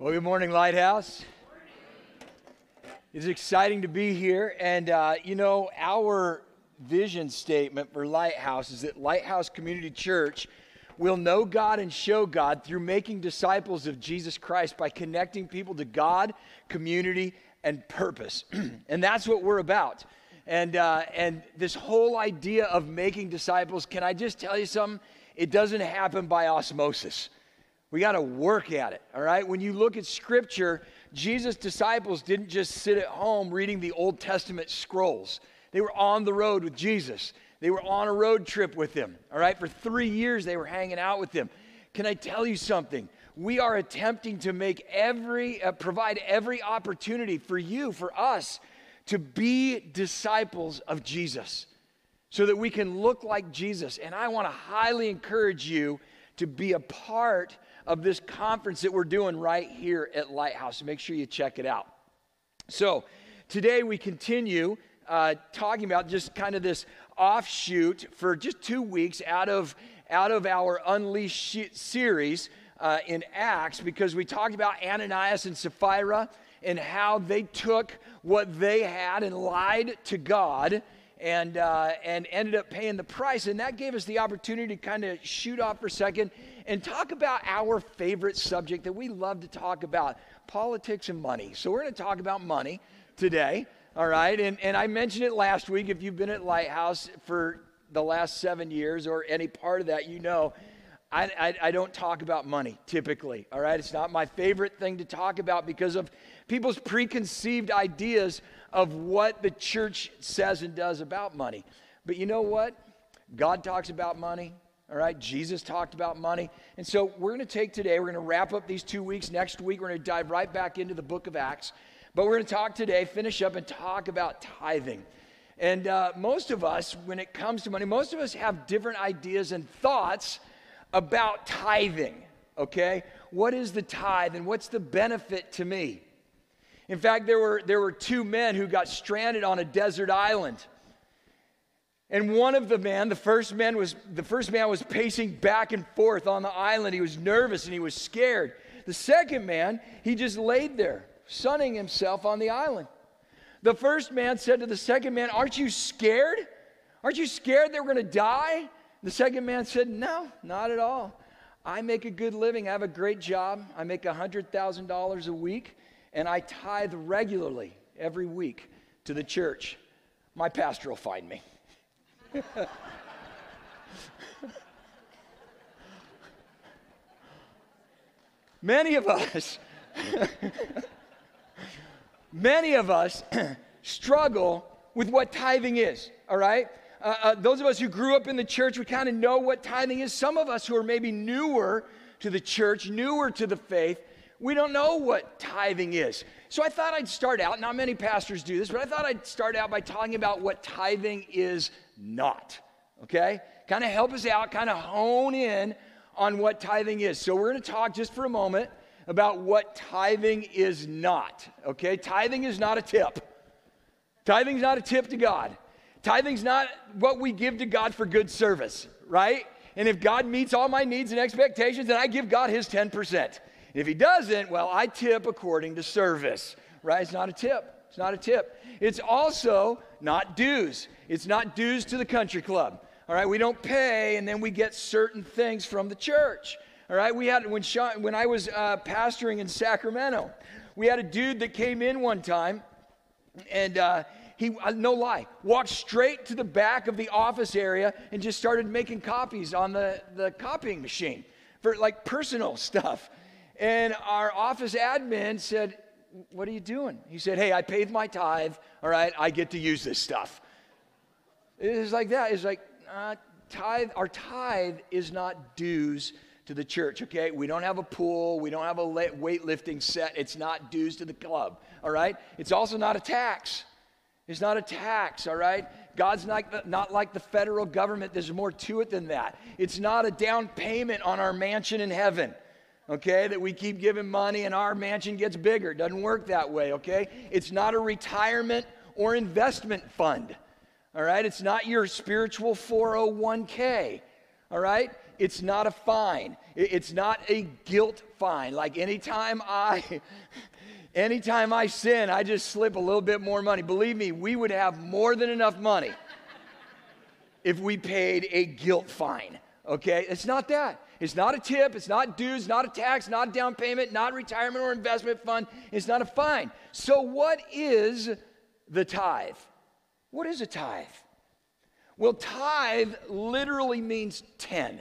Well, good morning, Lighthouse. It's exciting to be here. And, uh, you know, our vision statement for Lighthouse is that Lighthouse Community Church will know God and show God through making disciples of Jesus Christ by connecting people to God, community, and purpose. and that's what we're about. And, uh, and this whole idea of making disciples, can I just tell you something? It doesn't happen by osmosis. We got to work at it, all right? When you look at scripture, Jesus' disciples didn't just sit at home reading the Old Testament scrolls. They were on the road with Jesus. They were on a road trip with him, all right? For three years, they were hanging out with him. Can I tell you something? We are attempting to make every, uh, provide every opportunity for you, for us, to be disciples of Jesus so that we can look like Jesus. And I want to highly encourage you to be a part of this conference that we're doing right here at Lighthouse. Make sure you check it out. So, today we continue uh, talking about just kind of this offshoot for just two weeks out of, out of our Unleashed series uh, in Acts because we talked about Ananias and Sapphira and how they took what they had and lied to God and, uh, and ended up paying the price. And that gave us the opportunity to kind of shoot off for a second and talk about our favorite subject that we love to talk about politics and money. So we're going to talk about money today. All right. And, and I mentioned it last week. If you've been at Lighthouse for the last seven years or any part of that, you know I, I, I, don't talk about money typically, all right? It's not my favorite thing to talk about because of people's preconceived ideas of what the church says and does about money. But you know what? God talks about money, all right? Jesus talked about money. And so we're going to take today, we're going to wrap up these two weeks. Next week, we're going to dive right back into the book of Acts. But we're going to talk today, finish up, and talk about tithing. And uh, most of us, when it comes to money, most of us have different ideas and thoughts about tithing, okay? What is the tithe and what's the benefit to me? In fact, there were, there were two men who got stranded on a desert island. And one of the men, the first man was the first man was pacing back and forth on the island. He was nervous and he was scared. The second man, he just laid there, sunning himself on the island. The first man said to the second man, Aren't you scared? Aren't you scared that we're to die? The second man said, No, not at all. I make a good living. I have a great job. I make $100,000 a week, and I tithe regularly every week to the church. My pastor will find me. many of us, many of us struggle with what tithing is, all right? uh, uh, those of us who grew up in the church, we kind of know what tithing is. Some of us who are maybe newer to the church, newer to the faith, we don't know what tithing is. So I thought I'd start out, not many pastors do this, but I thought I'd start out by talking about what tithing is not. Okay? Kind of help us out, kind of hone in on what tithing is. So we're going to talk just for a moment about what tithing is not. Okay? Tithing is not a tip. Tithing is not a tip to God. Tithing's not what we give to God for good service, right? And if God meets all my needs and expectations, then I give God his 10%. If he doesn't, well, I tip according to service, right? It's not a tip. It's not a tip. It's also not dues. It's not dues to the country club. All right, we don't pay and then we get certain things from the church. All right, we had when Sean, when I was uh, pastoring in Sacramento, we had a dude that came in one time, and uh, he, uh, no lie, walked straight to the back of the office area and just started making copies on the, the copying machine for like personal stuff. And our office admin said, What are you doing? He said, Hey, I paid my tithe. All right, I get to use this stuff. It's like that. It's like, uh, tithe, our tithe is not dues to the church, okay? We don't have a pool, we don't have a weightlifting set. It's not dues to the club, all right? It's also not a tax. It's not a tax, all right? God's not, not like the federal government. There's more to it than that. It's not a down payment on our mansion in heaven, okay? That we keep giving money and our mansion gets bigger. It doesn't work that way, okay? It's not a retirement or investment fund, all right? It's not your spiritual 401k, all right? it's not a fine. It's not a guilt fine. Like anytime I anytime I sin, I just slip a little bit more money. Believe me, we would have more than enough money if we paid a guilt fine. Okay? It's not that. It's not a tip, it's not dues, not a tax, not a down payment, not retirement or investment fund. It's not a fine. So, what is the tithe? What is a tithe? Well, tithe literally means 10.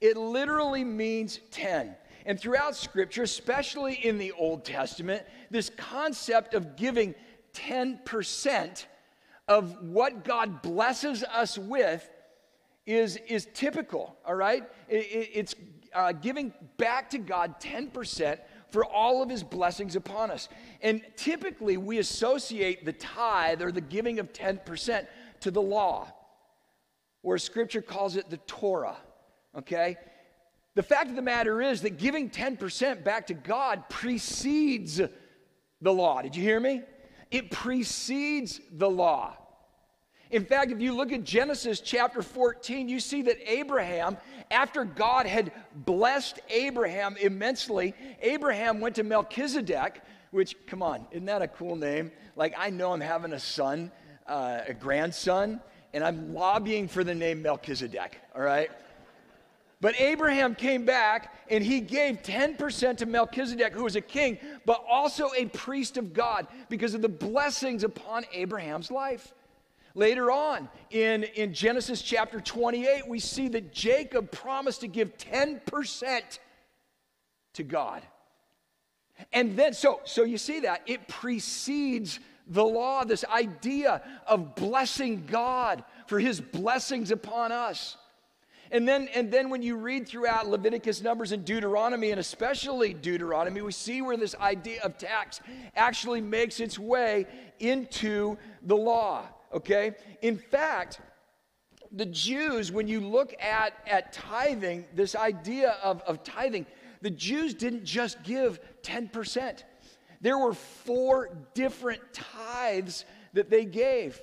It literally means 10. And throughout Scripture, especially in the Old Testament, this concept of giving 10% of what God blesses us with is, is typical, all right? It, it, it's uh, giving back to God 10% for all of his blessings upon us. And typically, we associate the tithe or the giving of 10% to the law, or scripture calls it the Torah, okay? The fact of the matter is that giving 10% back to God precedes the law. Did you hear me? It precedes the law. In fact, if you look at Genesis chapter 14, you see that Abraham, after God had blessed Abraham immensely, Abraham went to Melchizedek, which, come on, isn't that a cool name? Like, I know I'm having a son, uh, a grandson, and I'm lobbying for the name Melchizedek, all right? But Abraham came back and he gave 10% to Melchizedek, who was a king, but also a priest of God because of the blessings upon Abraham's life. Later on in, in Genesis chapter 28, we see that Jacob promised to give 10% to God. And then, so, so you see that it precedes the law, this idea of blessing God for his blessings upon us. And then, and then when you read throughout Leviticus, Numbers, and Deuteronomy, and especially Deuteronomy, we see where this idea of tax actually makes its way into the law okay? In fact, the Jews, when you look at, at tithing, this idea of, of tithing, the Jews didn't just give 10%. There were four different tithes that they gave.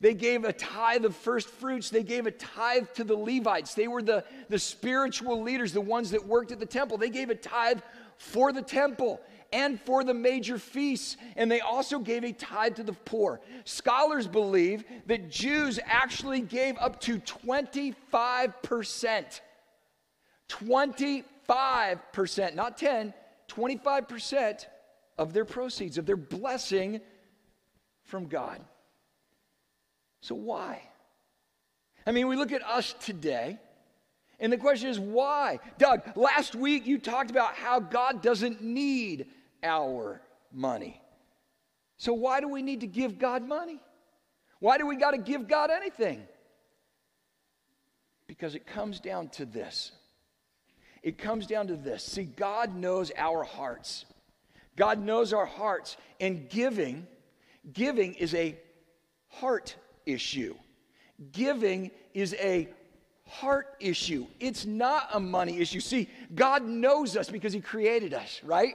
They gave a tithe of first fruits. They gave a tithe to the Levites. They were the, the spiritual leaders, the ones that worked at the temple. They gave a tithe for the temple and for the major feasts, and they also gave a tithe to the poor. Scholars believe that Jews actually gave up to 25%. 25%, not 10, 25% of their proceeds, of their blessing from God. So why? I mean, we look at us today and the question is, why? Doug, last week you talked about how God doesn't need our money. So, why do we need to give God money? Why do we got to give God anything? Because it comes down to this. It comes down to this. See, God knows our hearts. God knows our hearts. And giving, giving is a heart issue. Giving is a heart issue. It's not a money issue. See, God knows us because He created us, right?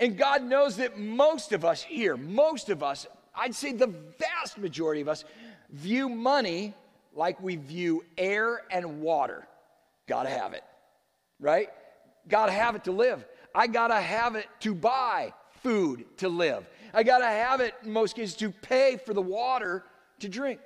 And God knows that most of us here, most of us, I'd say the vast majority of us, view money like we view air and water. Gotta have it, right? Gotta have it to live. I gotta have it to buy food to live. I gotta have it, in most cases, to pay for the water to drink.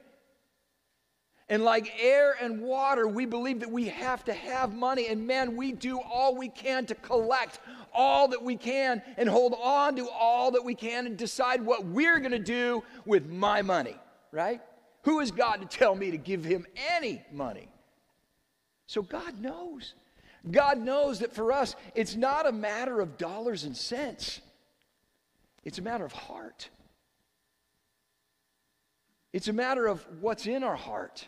And like air and water, we believe that we have to have money. And man, we do all we can to collect all that we can and hold on to all that we can and decide what we're going to do with my money, right? Who is God to tell me to give him any money? So God knows. God knows that for us, it's not a matter of dollars and cents, it's a matter of heart. It's a matter of what's in our heart.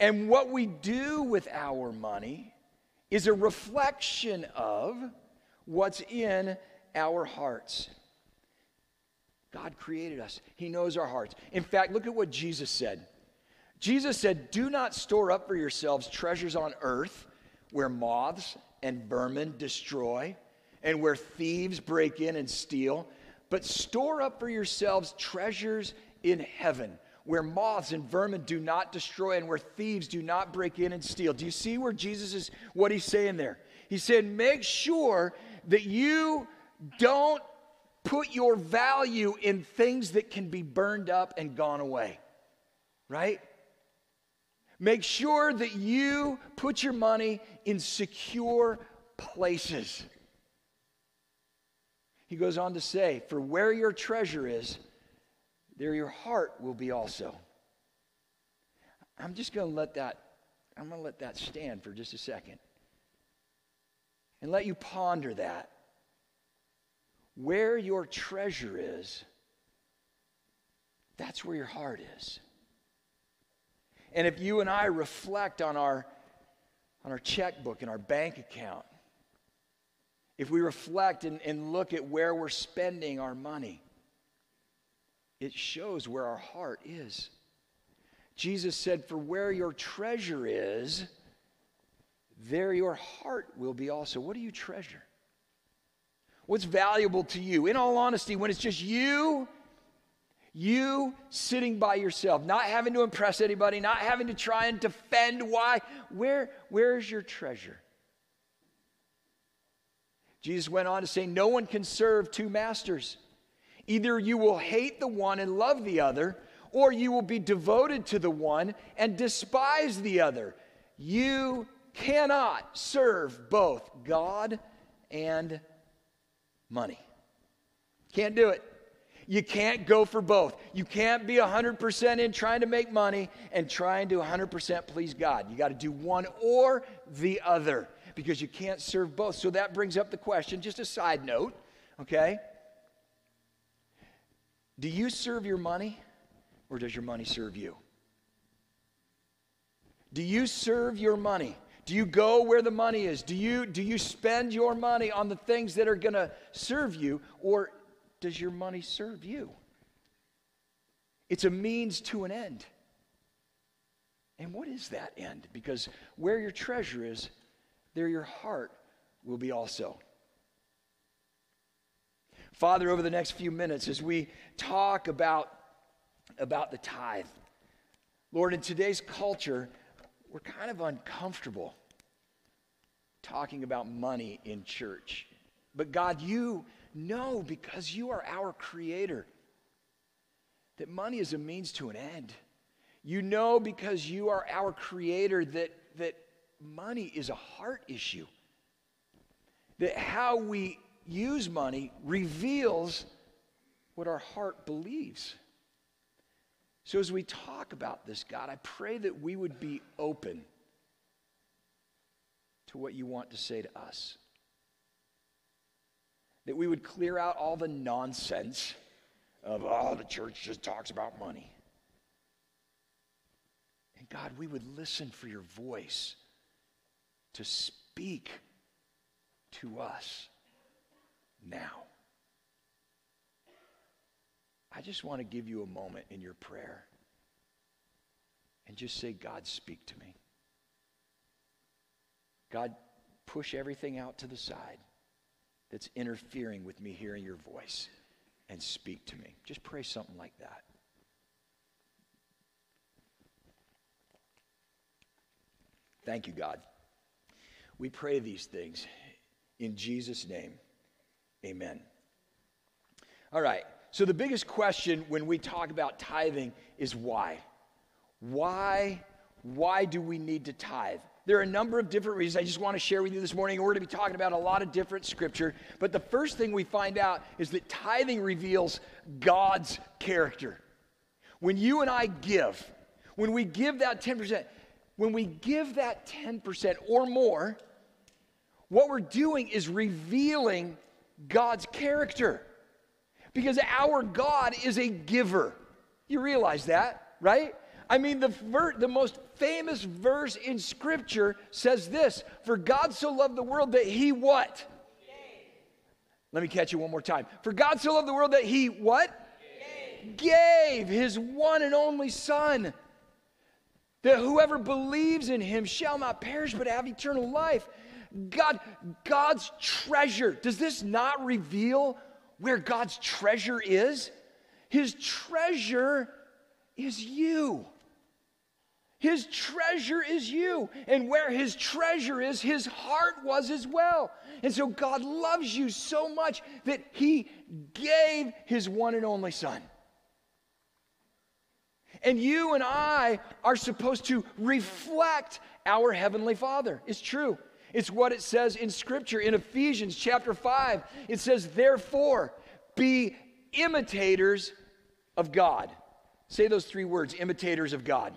And what we do with our money is a reflection of what's in our hearts. God created us, He knows our hearts. In fact, look at what Jesus said. Jesus said, Do not store up for yourselves treasures on earth where moths and vermin destroy and where thieves break in and steal, but store up for yourselves treasures in heaven where moths and vermin do not destroy and where thieves do not break in and steal. Do you see where Jesus is, what he's saying there? He said, make sure that you don't put your value in things that can be burned up and gone away, right? Make sure that you put your money in secure places. He goes on to say, For where your treasure is, there your heart will be also. I'm just going to let that I'm going to let that stand for just a second. And let you ponder that. Where your treasure is, that's where your heart is. And if you and I reflect on our on our checkbook and our bank account, if we reflect and, and look at where we're spending our money, it shows where our heart is. Jesus said, For where your treasure is, there your heart will be also. What do you treasure? What's valuable to you? In all honesty, when it's just you, you sitting by yourself, not having to impress anybody, not having to try and defend why, where, where's your treasure? Jesus went on to say, No one can serve two masters. Either you will hate the one and love the other, or you will be devoted to the one and despise the other. You cannot serve both God and money. Can't do it. You can't go for both. You can't be 100% in trying to make money and trying to 100% please God. You got to do one or the other because you can't serve both. So that brings up the question, just a side note, okay? Do you serve your money or does your money serve you? Do you serve your money? Do you go where the money is? Do you, do you spend your money on the things that are going to serve you or does your money serve you? It's a means to an end. And what is that end? Because where your treasure is, there your heart will be also. Father, over the next few minutes, as we talk about, about the tithe, Lord, in today's culture, we're kind of uncomfortable talking about money in church. But God, you know because you are our creator that money is a means to an end. You know because you are our creator that, that money is a heart issue. That how we use money reveals what our heart believes. So, as we talk about this, God, I pray that we would be open to what you want to say to us that we would clear out all the nonsense of, oh, the church just talks about money. And God, we would listen for your voice to speak to us now. I just want to give you a moment in your prayer and just say, God, speak to me. God, push everything out to the side that's interfering with me hearing your voice and speak to me. Just pray something like that. Thank you, God. We pray these things in Jesus' name. Amen. All right. So, the biggest question when we talk about tithing is why? Why? Why do we need to tithe? There are a number of different reasons I just want to share with you this morning. We're going to be talking about a lot of different scripture. But the first thing we find out is that tithing reveals God's character. When you and I give, when we give that 10%, when we give that 10% or more, what we're doing is revealing God's character. Because our God is a giver. You realize that, right? I mean, the, ver- the most famous verse in Scripture says this For God so loved the world that he what? Gave. Let me catch you one more time. For God so loved the world that he what? Gave. Gave his one and only Son. That whoever believes in him shall not perish but have eternal life. God, God's treasure. Does this not reveal where God's treasure is? His treasure is you. His treasure is you. And where his treasure is, his heart was as well. And so God loves you so much that he gave his one and only son. And you and I are supposed to reflect our heavenly Father. It's true. It's what it says in Scripture in Ephesians chapter 5. It says, Therefore, be imitators of God. Say those three words imitators of God.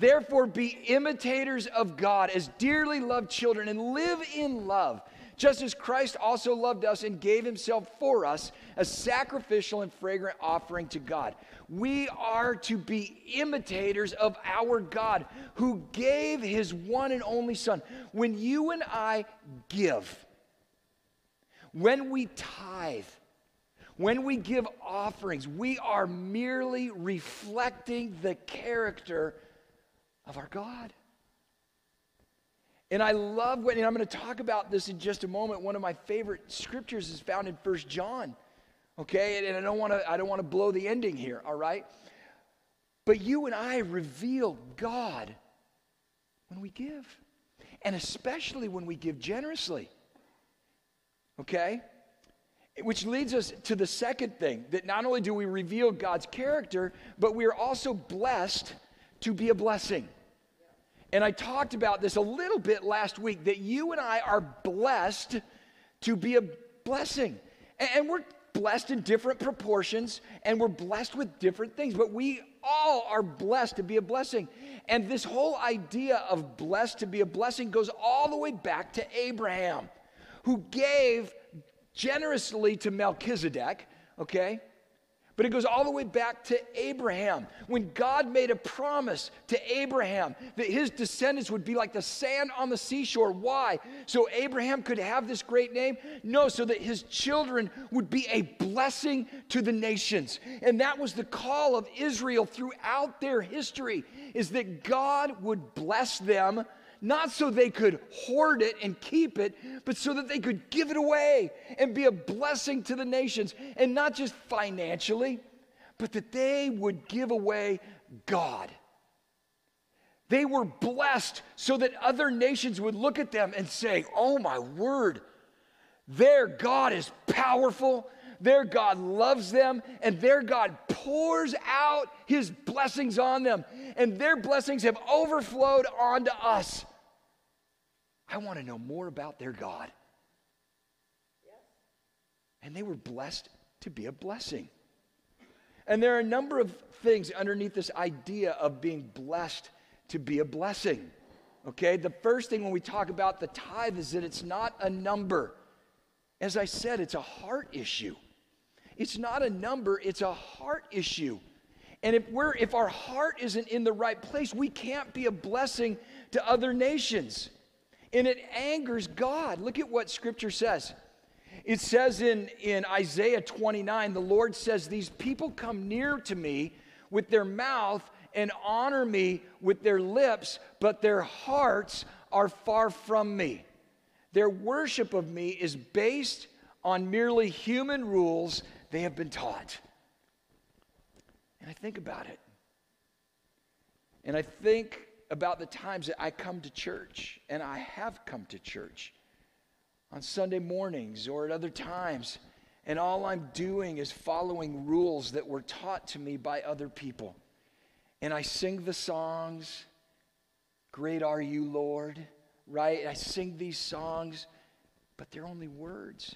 Therefore, be imitators of God as dearly loved children and live in love, just as Christ also loved us and gave himself for us, a sacrificial and fragrant offering to God. We are to be imitators of our God who gave his one and only Son. When you and I give, when we tithe, when we give offerings, we are merely reflecting the character of our God. And I love when, and I'm going to talk about this in just a moment. One of my favorite scriptures is found in First John. Okay, and I don't want to I don't want to blow the ending here, all right? But you and I reveal God when we give. And especially when we give generously. Okay? Which leads us to the second thing that not only do we reveal God's character, but we are also blessed to be a blessing. And I talked about this a little bit last week that you and I are blessed to be a blessing. And, we're blessed in different proportions and we're blessed with different things, but we all are blessed to be a blessing. And this whole idea of blessed to be a blessing goes all the way back to Abraham, who gave generously to Melchizedek, okay? But it goes all the way back to Abraham. When God made a promise to Abraham that his descendants would be like the sand on the seashore. Why? So Abraham could have this great name? No, so that his children would be a blessing to the nations. And that was the call of Israel throughout their history is that God would bless them not so they could hoard it and keep it, but so that they could give it away and be a blessing to the nations. And not just financially, but that they would give away God. They were blessed so that other nations would look at them and say, Oh my word, their God is powerful, their God loves them, and their God pours out his blessings on them, and their blessings have overflowed onto us. I want to know more about their God. And they were blessed to be a blessing. And there are a number of things underneath this idea of being blessed to be a blessing. Okay, the first thing when we talk about the tithe is that it's not a number. As I said, it's a heart issue. It's not a number, it's a heart issue. And if we're if our heart isn't in the right place, we can't be a blessing to other nations. And it angers God. Look at what scripture says. It says in, in Isaiah 29, the Lord says, These people come near to me with their mouth and honor me with their lips, but their hearts are far from me. Their worship of me is based on merely human rules they have been taught. And I think about it. And I think about the times that I come to church, and I have come to church on Sunday mornings or at other times, and all I'm doing is following rules that were taught to me by other people. And I sing the songs, Great Are You, Lord, right? I sing these songs, but they're only words.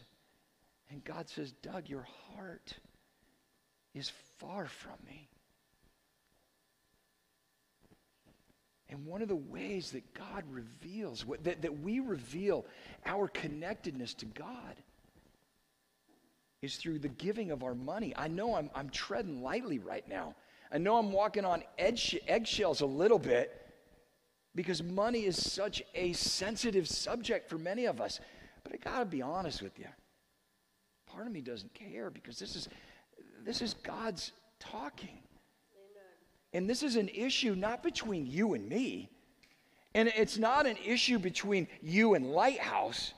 And God says, Doug, your heart is far from me. And one of the ways that God reveals, that, that we reveal our connectedness to God, is through the giving of our money. I know I'm, I'm treading lightly right now. I know I'm walking on eggshells a little bit because money is such a sensitive subject for many of us. But I got to be honest with you. Part of me doesn't care because this is, this is God's talking. And this is an issue not between you and me, and it's not an issue between you and Lighthouse.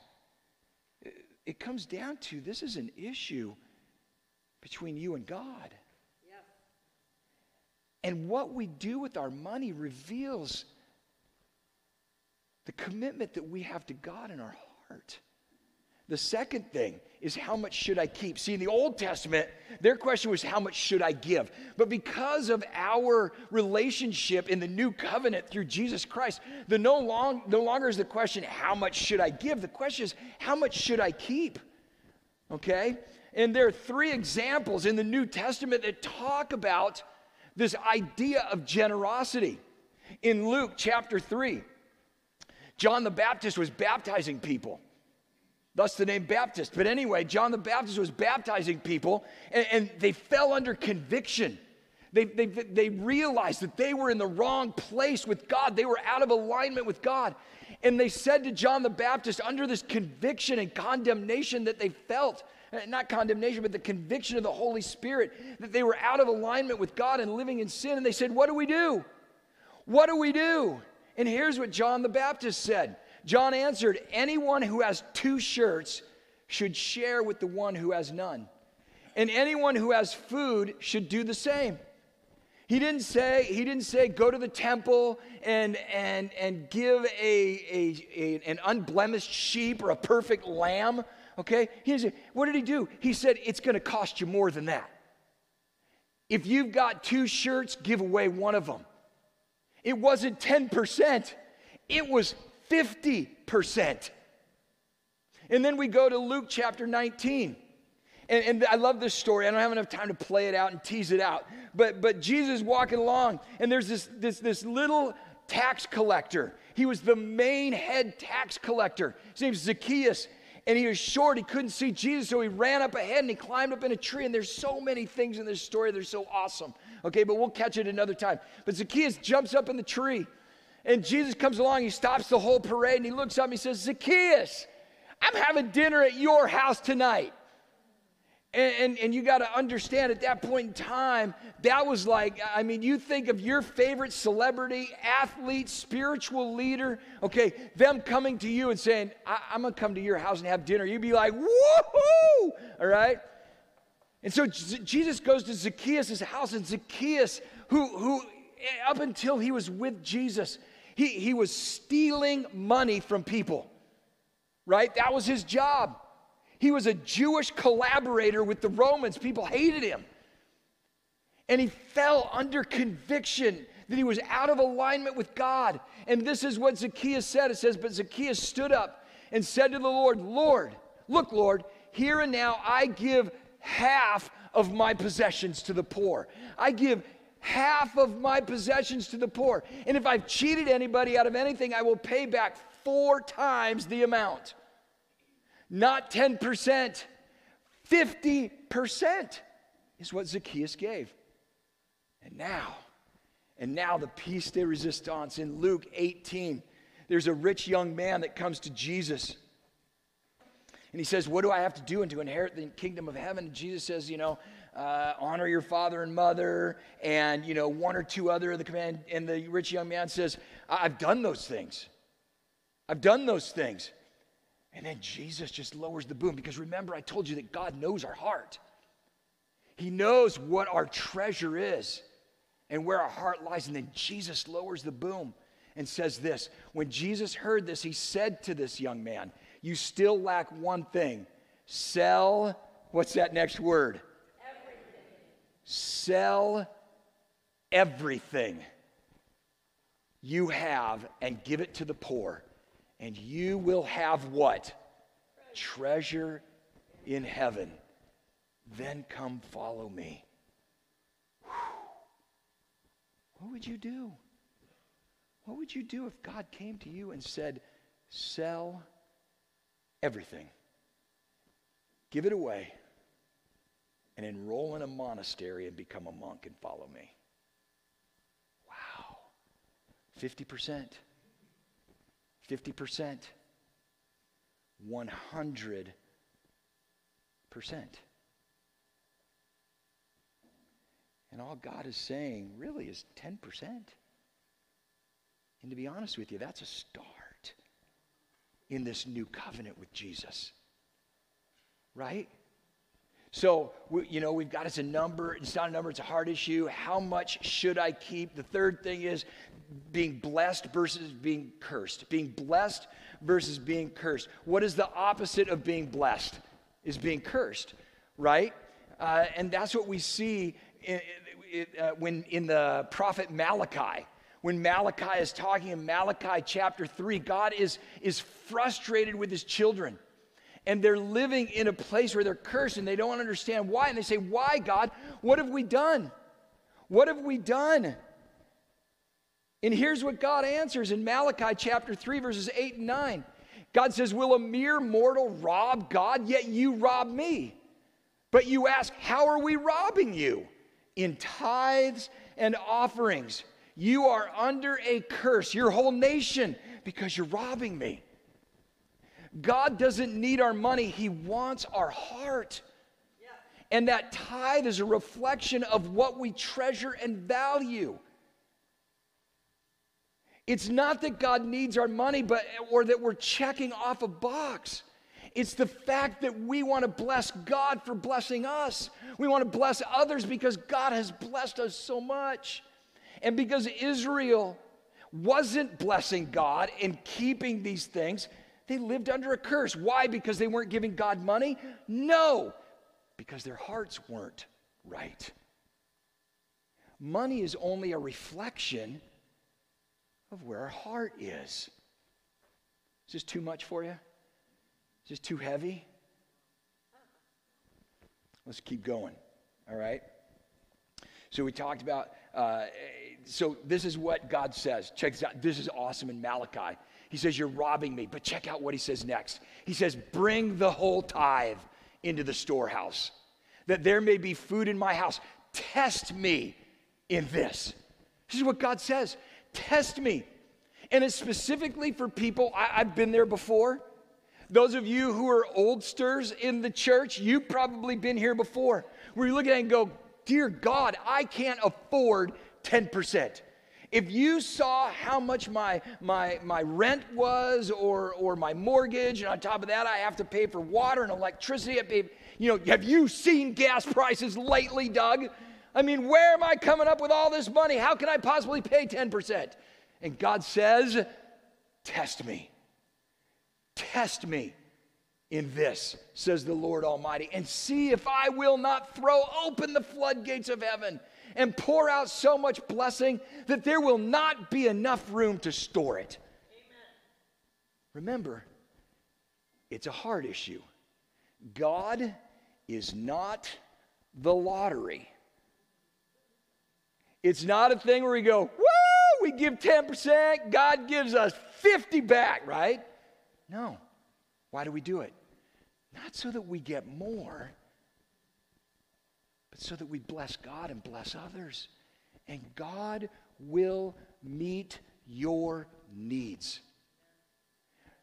It comes down to this is an issue between you and God. And what we do with our money reveals the commitment that we have to God in our heart. The second thing is how much should I keep? See, in the Old Testament, their question was how much should I give? But because of our relationship in the new covenant through Jesus Christ, the no, long, no longer is the question how much should I give? The question is how much should I keep? Okay? And there are three examples in the New Testament that talk about this idea of generosity. In Luke chapter 3, John the Baptist was baptizing people. Thus the name Baptist. But anyway, John the Baptist was baptizing people, and, and they fell under conviction. They, they, they realized that they were in the wrong place with God. They were out of alignment with God. And they said to John the Baptist, under this conviction and condemnation that they felt, not condemnation, but the conviction of the Holy Spirit, that they were out of alignment with God and living in sin. And they said, What do we do? What do we do? And here's what John the Baptist said John answered, Anyone who has two shirts should share with the one who has none. And anyone who has food should do the same. He didn't say, he didn't say go to the temple and, and, and give a, a, a, an unblemished sheep or a perfect lamb. Okay? He what did he do? He said, it's going to cost you more than that. If you've got two shirts, give away one of them. It wasn't 10%, it was 50%. And then we go to Luke chapter 19. And, and, I love this story. I don't have enough time to play it out and tease it out. But, but Jesus walking along, and there's this, this, this little tax collector. He was the main head tax collector. His name's Zacchaeus. And he was short. He couldn't see Jesus. So he ran up ahead and he climbed up in a tree. And there's so many things in this story that are so awesome. Okay, but we'll catch it another time. But Zacchaeus jumps up in the tree. And Jesus comes along, he stops the whole parade, and he looks up and he says, Zacchaeus, I'm having dinner at your house tonight. And, and, and you got to understand at that point in time, that was like, I mean, you think of your favorite celebrity, athlete, spiritual leader, okay, them coming to you and saying, I, am going to come to your house and have dinner. You'd be like, woohoo, all right? And so Jesus goes to Zacchaeus' house, and Zacchaeus, who, who up until he was with Jesus, he, he was stealing money from people, right? That was his job. He was a Jewish collaborator with the Romans. People hated him. And he fell under conviction that he was out of alignment with God. And this is what Zacchaeus said it says, But Zacchaeus stood up and said to the Lord, Lord, look, Lord, here and now I give half of my possessions to the poor. I give half of my possessions to the poor. And if I've cheated anybody out of anything, I will pay back four times the amount. Not 10%, 50% is what Zacchaeus gave. And now, and now the piece de resistance in Luke 18. There's a rich young man that comes to Jesus. And he says, What do I have to do and to inherit the kingdom of heaven? And Jesus says, You know, uh, honor your father and mother, and you know one or two other of the command. And the rich young man says, "I've done those things. I've done those things." And then Jesus just lowers the boom because remember, I told you that God knows our heart. He knows what our treasure is and where our heart lies. And then Jesus lowers the boom and says this When Jesus heard this, he said to this young man, You still lack one thing. Sell, what's that next word? Sell everything you have and give it to the poor, and you will have what? Treasure in heaven. Then come follow me. What would you do? What would you do if God came to you and said, Sell everything, give it away? And enroll in a monastery and become a monk and follow me. Wow. 50%. 50%. 100%. And all God is saying really is 10%. And to be honest with you, that's a start in this new covenant with Jesus. Right? So, we, you know, we've got it's a number. It's not a number, it's a hard issue. How much should I keep? The third thing is being blessed versus being cursed. Being blessed versus being cursed. What is the opposite of being blessed? Is being cursed, right? Uh, and that's what we see in, in, uh, when in the prophet Malachi. When Malachi is talking in Malachi chapter 3, God is, is frustrated with his children. And they're living in a place where they're cursed and they don't understand why. And they say, Why, God? What have we done? What have we done? And here's what God answers in Malachi chapter 3, verses 8 and 9. God says, Will a mere mortal rob God? Yet you rob me. But you ask, How are we robbing you? In tithes and offerings. You are under a curse, your whole nation, because you're robbing me. God doesn't need our money, He wants our heart. And that tithe is a reflection of what we treasure and value. It's not that God needs our money, but or that we're checking off a box. It's the fact that we want to bless God for blessing us. We want to bless others because God has blessed us so much. And because Israel wasn't blessing God and keeping these things, they lived under a curse. Why? Because they weren't giving God money? No, because their hearts weren't right. Money is only a reflection of where our heart is. Is this too much for you? Is this too heavy? Let's keep going, all right? So we talked about, uh, so this is what God says. Check this out. This is awesome in Malachi. He says, You're robbing me. But check out what he says next. He says, Bring the whole tithe into the storehouse, that there may be food in my house. Test me in this. This is what God says. Test me. And it's specifically for people, I, have been there before. Those of you who are oldsters in the church, you've probably been here before, where you look at it and go, Dear God, I can't afford 10%. If you saw how much my, my, my rent was or, or my mortgage, and on top of that, I have to pay for water and electricity, I pay, you know, have you seen gas prices lately, Doug? I mean, where am I coming up with all this money? How can I possibly pay 10%? And God says, Test me. Test me in this, says the Lord Almighty, and see if I will not throw open the floodgates of heaven and pour out so much blessing that there will not be enough room to store it. Amen. Remember, it's a hard issue. God is not the lottery. It's not a thing where we go, woo, we give 10%, God gives us 50 back, right? No. Why do we do it? Not so that we get more, but so that we bless God and bless others. And God will meet your needs.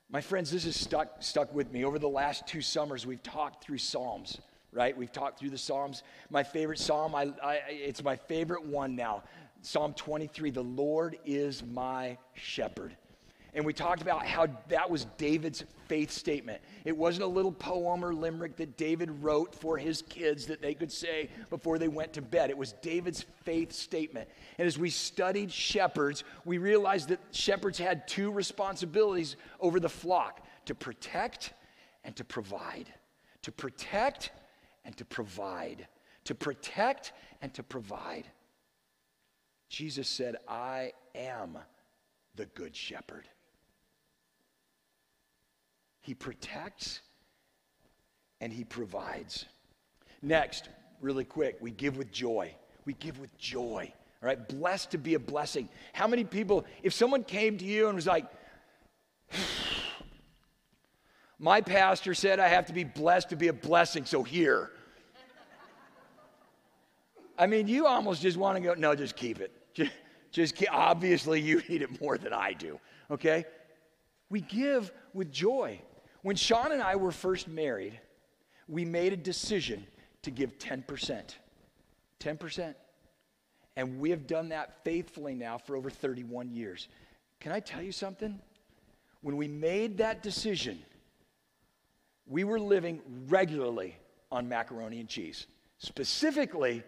My friends, this has stuck, stuck with me. Over the last two summers, we've talked through Psalms right? We've talked through the Psalms. My favorite Psalm, I, I, it's my favorite one now. Psalm 23 The Lord is my shepherd. And we talked about how that was David's faith statement. It wasn't a little poem or limerick that David wrote for his kids that they could say before they went to bed. It was David's faith statement. And as we studied shepherds, we realized that shepherds had two responsibilities over the flock to protect and to provide. To protect and to provide. To protect and to provide. Jesus said, I am the good shepherd. He protects and he provides. Next, really quick, we give with joy. We give with joy. All right, blessed to be a blessing. How many people, if someone came to you and was like, my pastor said I have to be blessed to be a blessing, so here. I mean, you almost just want to go, no, just keep it. Just, just keep, obviously, you need it more than I do, okay? We give with joy. When Sean and I were first married, we made a decision to give 10%. 10%. And we have done that faithfully now for over 31 years. Can I tell you something? When we made that decision, we were living regularly on macaroni and cheese, specifically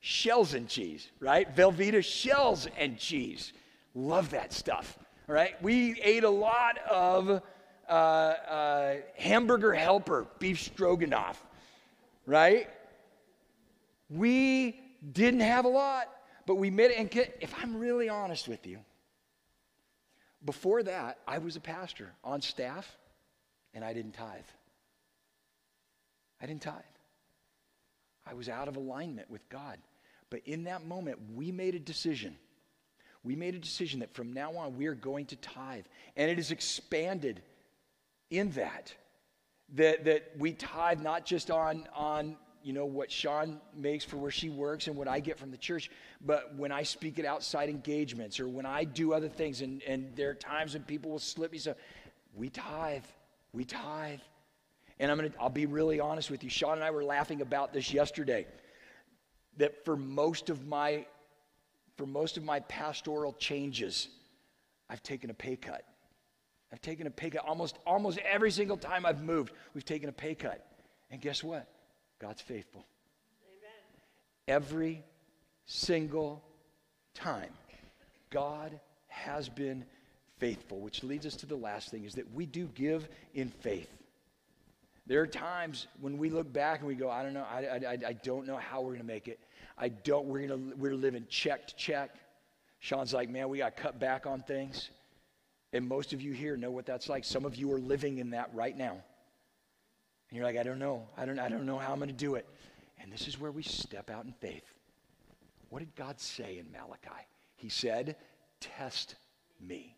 shells and cheese, right? Velveeta shells and cheese. Love that stuff, all right? We ate a lot of uh, uh, hamburger helper, beef stroganoff, right? We didn't have a lot, but we made it. And if I'm really honest with you, before that, I was a pastor on staff and I didn't tithe. I didn't tithe. I was out of alignment with God. But in that moment, we made a decision. We made a decision that from now on, we are going to tithe. And it is expanded in that. That, that we tithe not just on, on you know what Sean makes for where she works and what I get from the church, but when I speak at outside engagements or when I do other things, and, and there are times when people will slip me, so we tithe, we tithe. And I'm gonna I'll be really honest with you. Sean and I were laughing about this yesterday. That for most of my for most of my pastoral changes, I've taken a pay cut. I've taken a pay cut almost almost every single time I've moved. We've taken a pay cut. And guess what? God's faithful. Amen. Every single time, God has been faithful, which leads us to the last thing is that we do give in faith. There are times when we look back and we go, I don't know, I, I, I don't know how we're going to make it. I don't, we're going to, we're living check to check. Sean's like, man, we got to cut back on things. And most of you here know what that's like. Some of you are living in that right now. And you're like, I don't know. I don't, I don't know how I'm going to do it. And this is where we step out in faith. What did God say in Malachi? He said, Test me.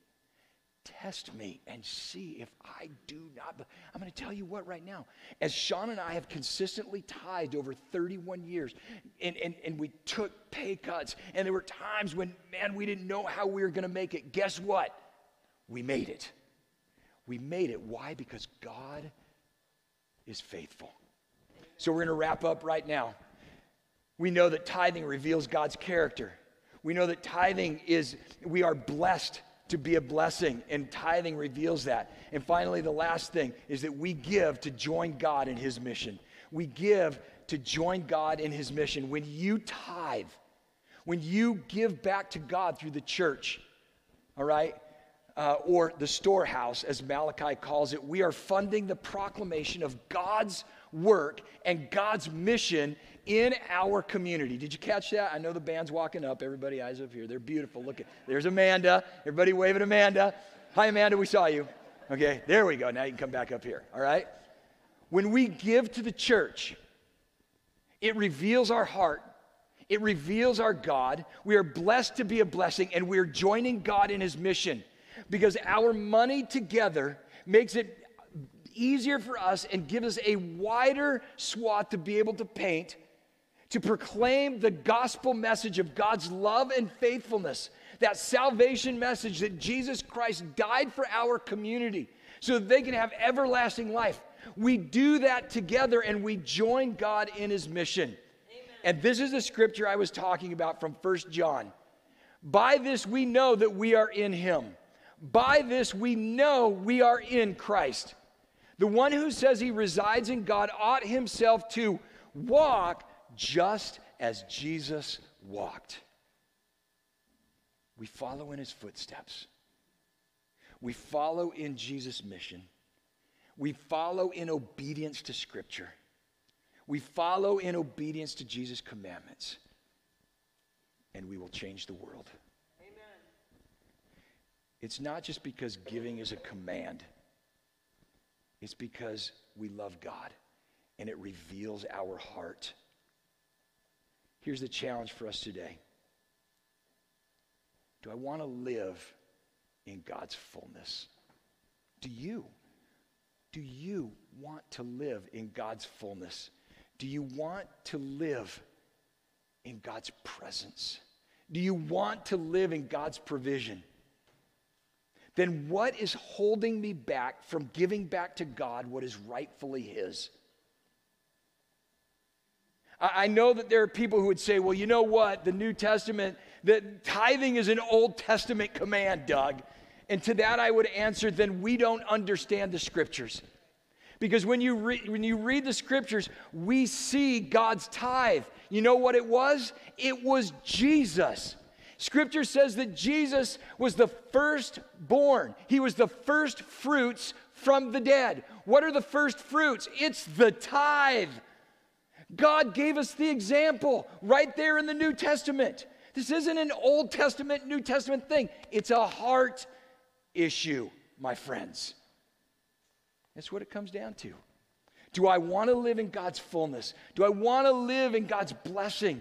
Test me and see if I do not. I'm going to tell you what right now. As Sean and I have consistently tithed over 31 years, and, and, and we took pay cuts, and there were times when, man, we didn't know how we were going to make it. Guess what? We made it. We made it. Why? Because God is faithful. So we're going to wrap up right now. We know that tithing reveals God's character. We know that tithing is, we are blessed to be a blessing, and tithing reveals that. And finally, the last thing is that we give to join God in His mission. We give to join God in His mission. When you tithe, when you give back to God through the church, all right, uh, or the storehouse, as Malachi calls it, we are funding the proclamation of God's work and God's mission in our community. Did you catch that? I know the band's walking up. Everybody, eyes up here. They're beautiful. Look at there's Amanda. Everybody wave at Amanda. Hi, Amanda. We saw you. Okay, there we go. Now you can come back up here. All right. When we give to the church, it reveals our heart. It reveals our God. We are blessed to be a blessing, and we're joining God in His mission because our money together makes it easier for us and gives us a wider swath to be able to paint to proclaim the gospel message of God's love and faithfulness, that salvation message that Jesus Christ died for our community so that they can have everlasting life. We do that together and we join God in his mission. Amen. And this is the scripture I was talking about from First John. By this we know that we are in him. By this we know we are in Christ. The one who says he resides in God ought himself to walk just as Jesus walked. We follow in his footsteps. We follow in Jesus' mission. We follow in obedience to Scripture. We follow in obedience to Jesus' commandments. And we will change the world. It's not just because giving is a command, it's because we love God and it reveals our heart. Here's the challenge for us today Do I want to live in God's fullness? Do you? Do you want to live in God's fullness? Do you want to live in God's presence? Do you want to live in God's provision? Then what is holding me back from giving back to God what is rightfully His? I know that there are people who would say, well, you know what? The New Testament, that tithing is an Old Testament command, Doug. And to that I would answer, then we don't understand the scriptures. Because when you, re- when you read the scriptures, we see God's tithe. You know what it was? It was Jesus. Scripture says that Jesus was the firstborn, he was the first fruits from the dead. What are the first fruits? It's the tithe. God gave us the example right there in the New Testament. This isn't an Old Testament, New Testament thing, it's a heart issue, my friends. That's what it comes down to. Do I want to live in God's fullness? Do I want to live in God's blessing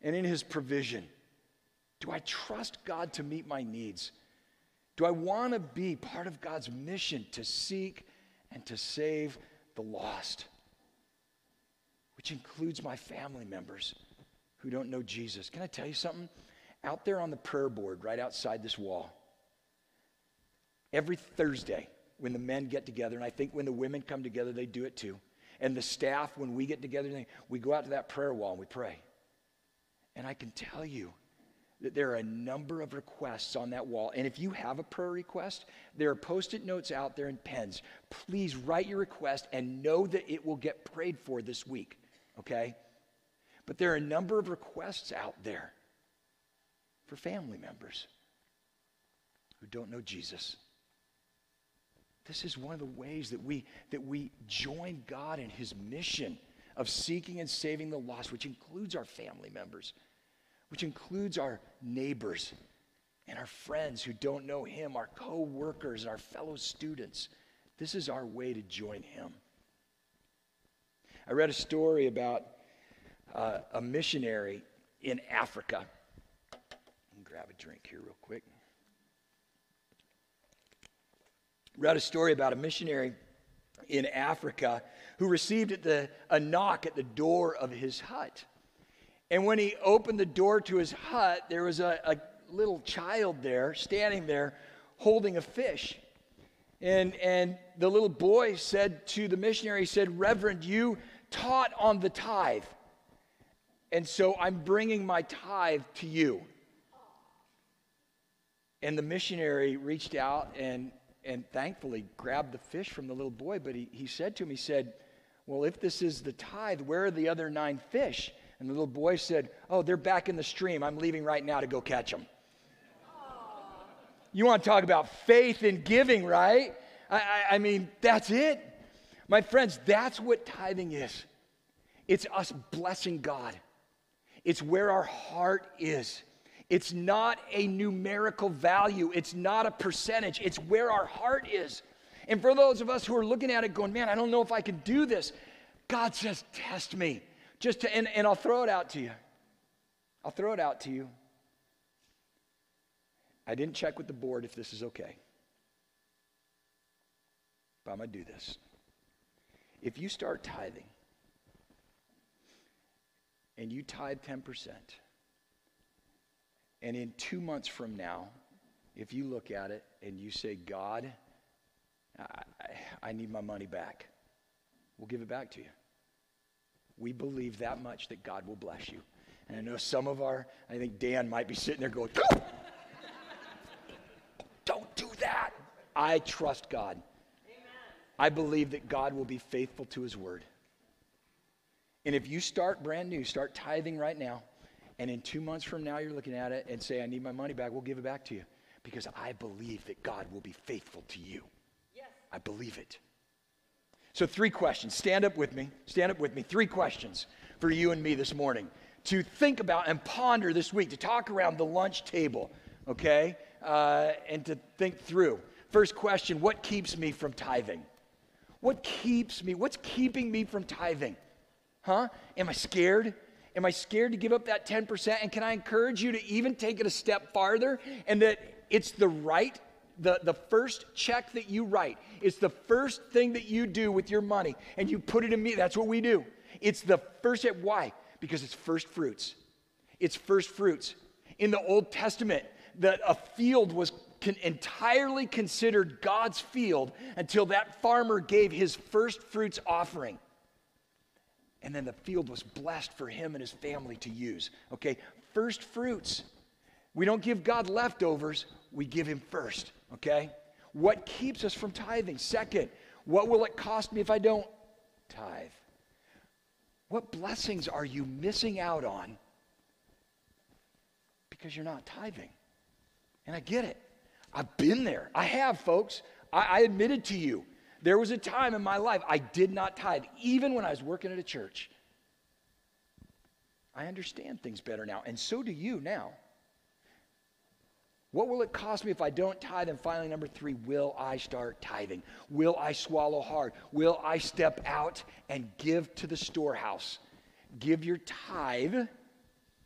and in His provision? Do I trust God to meet my needs? Do I want to be part of God's mission to seek and to save the lost? Which includes my family members who don't know Jesus. Can I tell you something? Out there on the prayer board, right outside this wall, every Thursday when the men get together, and I think when the women come together, they do it too. And the staff, when we get together, we go out to that prayer wall and we pray. And I can tell you, there are a number of requests on that wall. And if you have a prayer request, there are post it notes out there and pens. Please write your request and know that it will get prayed for this week, okay? But there are a number of requests out there for family members who don't know Jesus. This is one of the ways that we, that we join God in his mission of seeking and saving the lost, which includes our family members which includes our neighbors and our friends who don't know Him, our co workers, our fellow students. This is our way to join Him. I read a story about uh, a missionary in Africa. grab a drink here, real quick. Read a story about a missionary in Africa who received the, a knock at the door of his hut. And when he opened the door to his hut, there was a, a little child there, standing there, holding a fish. And, and the little boy said to the missionary, he said, Reverend, you taught on the tithe. And so I'm bringing my tithe to you. And the missionary reached out and, and thankfully grabbed the fish from the little boy. But he, he said to him, he said, Well, if this is the tithe, where are the other nine fish? And the little boy said, Oh, they're back in the stream. I'm leaving right now to go catch them. You want to talk about faith in giving, right? I, I, I mean, that's it. My friends, that's what tithing is. It's us blessing God, it's where our heart is. It's not a numerical value, it's not a percentage, it's where our heart is. And for those of us who are looking at it going, man, I don't know if I can do this, God says, test me. Just to, and, and I'll throw it out to you. I'll throw it out to you. I didn't check with the board if this is okay. But I'm going to do this. If you start tithing and you tithe 10%, and in two months from now, if you look at it and you say, God, I, I need my money back, we'll give it back to you. We believe that much that God will bless you. And I know some of our, I think Dan might be sitting there going, Don't do that. I trust God. Amen. I believe that God will be faithful to his word. And if you start brand new, start tithing right now, and in two months from now you're looking at it and say, I need my money back, we'll give it back to you. Because I believe that God will be faithful to you. Yes. I believe it. So, three questions. Stand up with me. Stand up with me. Three questions for you and me this morning to think about and ponder this week, to talk around the lunch table, okay? Uh, and to think through. First question What keeps me from tithing? What keeps me? What's keeping me from tithing? Huh? Am I scared? Am I scared to give up that 10%? And can I encourage you to even take it a step farther and that it's the right the, the first check that you write, it's the first thing that you do with your money, and you put it in me. That's what we do. It's the first check. Why? Because it's first fruits. It's first fruits. In the Old Testament, that a field was entirely considered God's field until that farmer gave his first fruits offering. And then the field was blessed for him and his family to use. Okay? First fruits. We don't give God leftovers, we give him first okay? What keeps us from tithing? Second, What will it cost me if I don't tithe? What blessings are you missing out on because you're not tithing? And I get it. I've been there. I have, folks. I, I admitted to you. There was a time in my life I did not tithe, even when I was working at a church. I understand things better now, and so do you now. What will it cost me if I don't tithe? And finally, number three, will I start tithing? Will I swallow hard? Will I step out and give to the storehouse? Give your tithe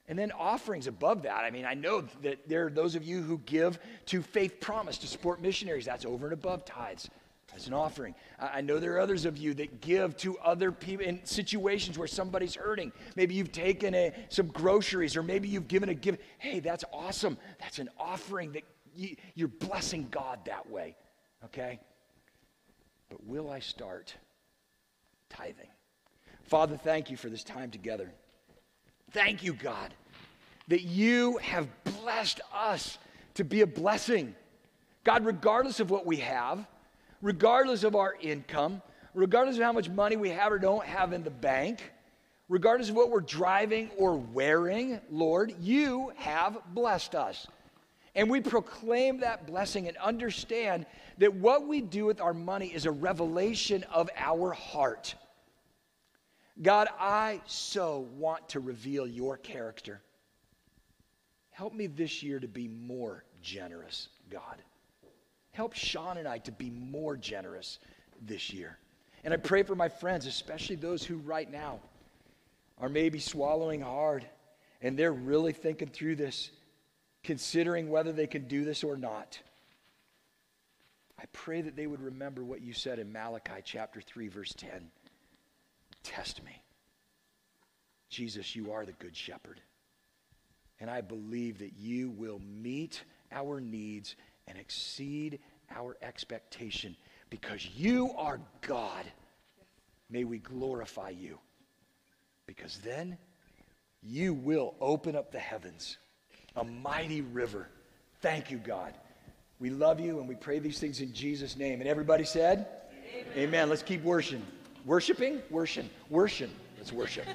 and then offerings above that. I mean, I know that there are those of you who give to Faith Promise to support missionaries. That's over and above tithes as an offering. I know there are others of you that give to other people in situations where somebody's hurting. Maybe you've taken a, some groceries or maybe you've given a gift. Hey, that's awesome. That's an offering that you, you're blessing God that way. Okay? But will I start tithing? Father, thank you for this time together. Thank you, God, that you have blessed us to be a blessing. God, regardless of what we have, regardless of our income, regardless of how much money we have or don't have in the bank, regardless of what we're driving or wearing, Lord, you have blessed us. And we proclaim that blessing and understand that what we do with our money is a revelation of our heart. God, I so want to reveal your character. Help me this year to be more generous, God. Help Sean and I to be more generous this year. And I pray for my friends, especially those who right now are maybe swallowing hard and they're really thinking through this, considering whether they can do this or not. I pray that they would remember what you said in Malachi chapter 3, verse 10. Test me. Jesus, you are the good shepherd. And I believe that you will meet our needs and exceed our expectation because you are God. May we glorify you because then you will open up the heavens, a mighty river. Thank you, God. We love you and we pray these things in Jesus' name. And everybody said, Amen. Amen. Let's keep worshiping. Worshiping? Worship. Worship. Let's worship.